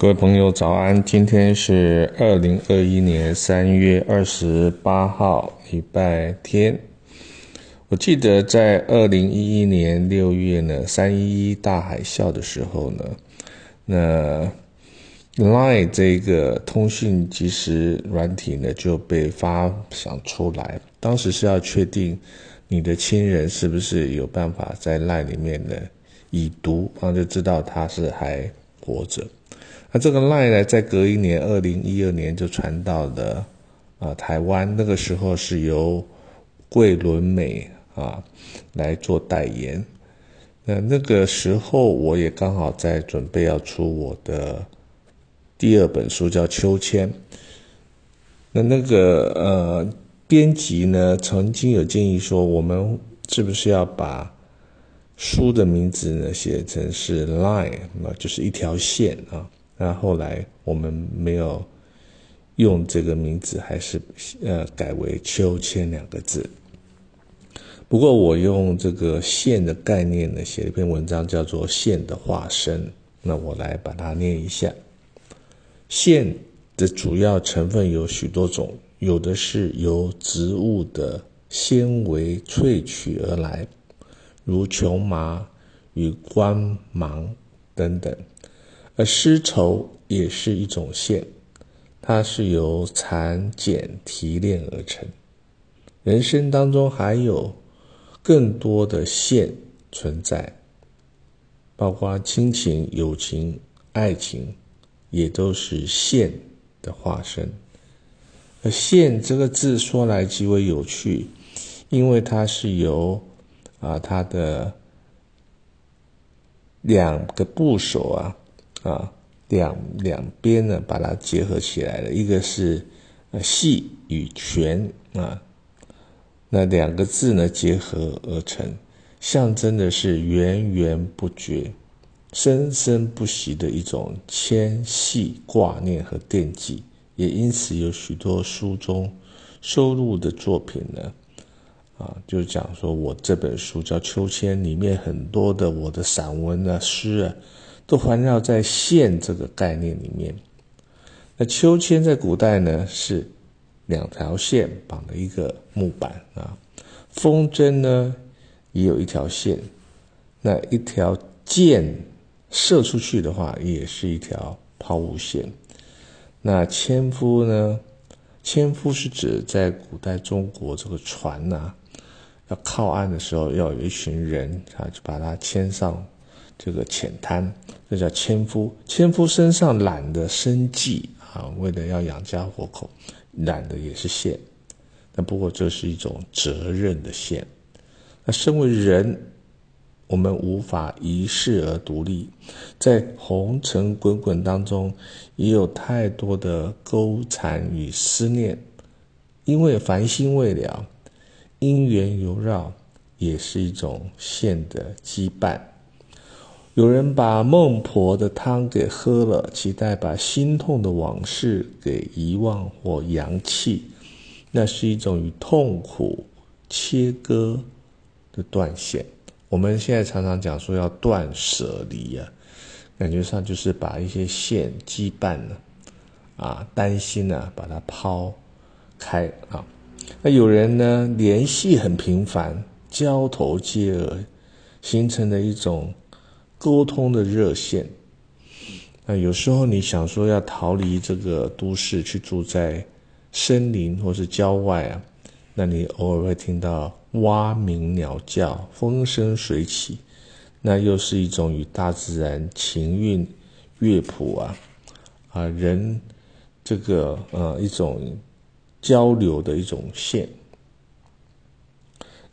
各位朋友，早安！今天是二零二一年三月二十八号，礼拜天。我记得在二零一一年六月呢，三一一大海啸的时候呢，那 Line 这个通讯即时软体呢就被发想出来。当时是要确定你的亲人是不是有办法在 Line 里面呢已读，然后就知道他是还活着。那这个 line 呢，在隔一年，二零一二年就传到了啊台湾。那个时候是由桂纶镁啊来做代言。那那个时候，我也刚好在准备要出我的第二本书，叫《秋千》。那那个呃编辑呢，曾经有建议说，我们是不是要把书的名字呢写成是 line，那就是一条线啊。那后来我们没有用这个名字，还是呃改为“秋千”两个字。不过我用这个线的概念呢，写了一篇文章，叫做《线的化身》。那我来把它念一下：线的主要成分有许多种，有的是由植物的纤维萃取而来，如琼麻与光芒等等。而丝绸也是一种线，它是由蚕茧提炼而成。人生当中还有更多的线存在，包括亲情、友情、爱情，也都是线的化身。而“线”这个字说来极为有趣，因为它是由啊它的两个部首啊。啊，两两边呢，把它结合起来了。一个是呃细与全啊，那两个字呢结合而成，象征的是源源不绝、生生不息的一种牵系、挂念和惦记。也因此有许多书中收录的作品呢，啊，就讲说我这本书叫《秋千》，里面很多的我的散文啊、诗啊。都环绕在线这个概念里面。那秋千在古代呢是两条线绑了一个木板啊，风筝呢也有一条线，那一条箭射出去的话也是一条抛物线。那纤夫呢？纤夫是指在古代中国这个船呐要靠岸的时候，要有一群人啊，就把它牵上。这个浅滩，这叫纤夫。纤夫身上揽的生计啊，为了要养家活口，揽的也是线。那不过这是一种责任的线。那身为人，我们无法一世而独立，在红尘滚滚当中，也有太多的勾缠与思念。因为烦心未了，因缘游绕，也是一种线的羁绊。有人把孟婆的汤给喝了，期待把心痛的往事给遗忘或扬弃，那是一种与痛苦切割的断线。我们现在常常讲说要断舍离啊，感觉上就是把一些线羁绊了啊，担心呢把它抛开啊。那有人呢联系很频繁，交头接耳，形成了一种。沟通的热线，那有时候你想说要逃离这个都市，去住在森林或是郊外啊，那你偶尔会听到蛙鸣鸟叫、风生水起，那又是一种与大自然情韵乐谱啊啊人这个呃一种交流的一种线。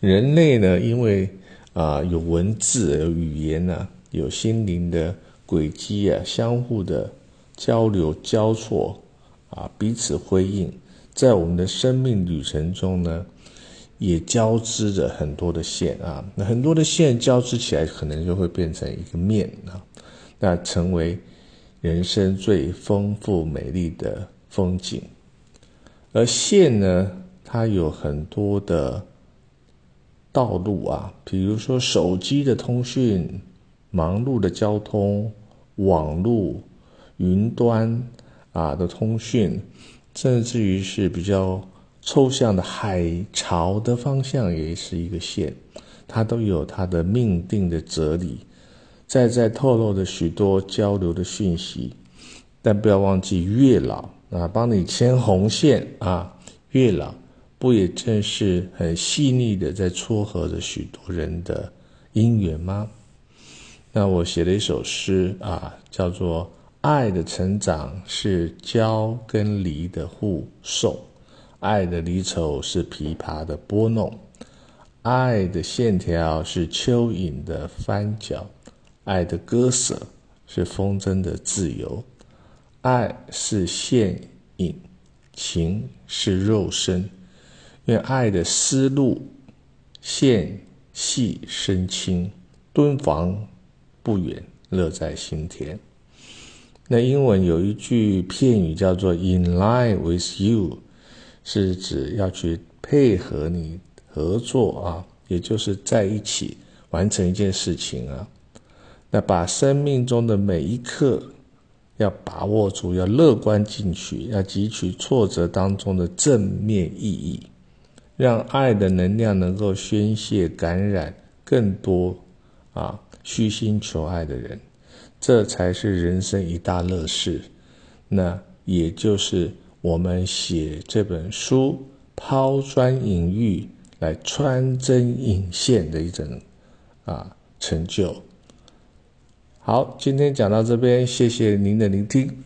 人类呢，因为啊有文字有语言呢。有心灵的轨迹啊，相互的交流交错啊，彼此辉映，在我们的生命旅程中呢，也交织着很多的线啊，那很多的线交织起来，可能就会变成一个面啊，那成为人生最丰富美丽的风景。而线呢，它有很多的道路啊，比如说手机的通讯。忙碌的交通、网络、云端啊的通讯，甚至于是比较抽象的海潮的方向，也是一个线，它都有它的命定的哲理，在在透露着许多交流的讯息。但不要忘记月老啊，帮你牵红线啊，月老不也正是很细腻的在撮合着许多人的姻缘吗？那我写了一首诗啊，叫做《爱的成长是交跟离的互送，爱的离愁是琵琶的拨弄，爱的线条是蚯蚓的翻搅，爱的割舍是风筝的自由，爱是线引，情是肉身，愿爱的丝路线细身轻，敦煌。不远，乐在心田。那英文有一句片语叫做 “in line with you”，是指要去配合你合作啊，也就是在一起完成一件事情啊。那把生命中的每一刻要把握住，要乐观进取，要汲取挫折当中的正面意义，让爱的能量能够宣泄感染更多啊。虚心求爱的人，这才是人生一大乐事。那也就是我们写这本书抛砖引玉，来穿针引线的一种啊成就。好，今天讲到这边，谢谢您的聆听。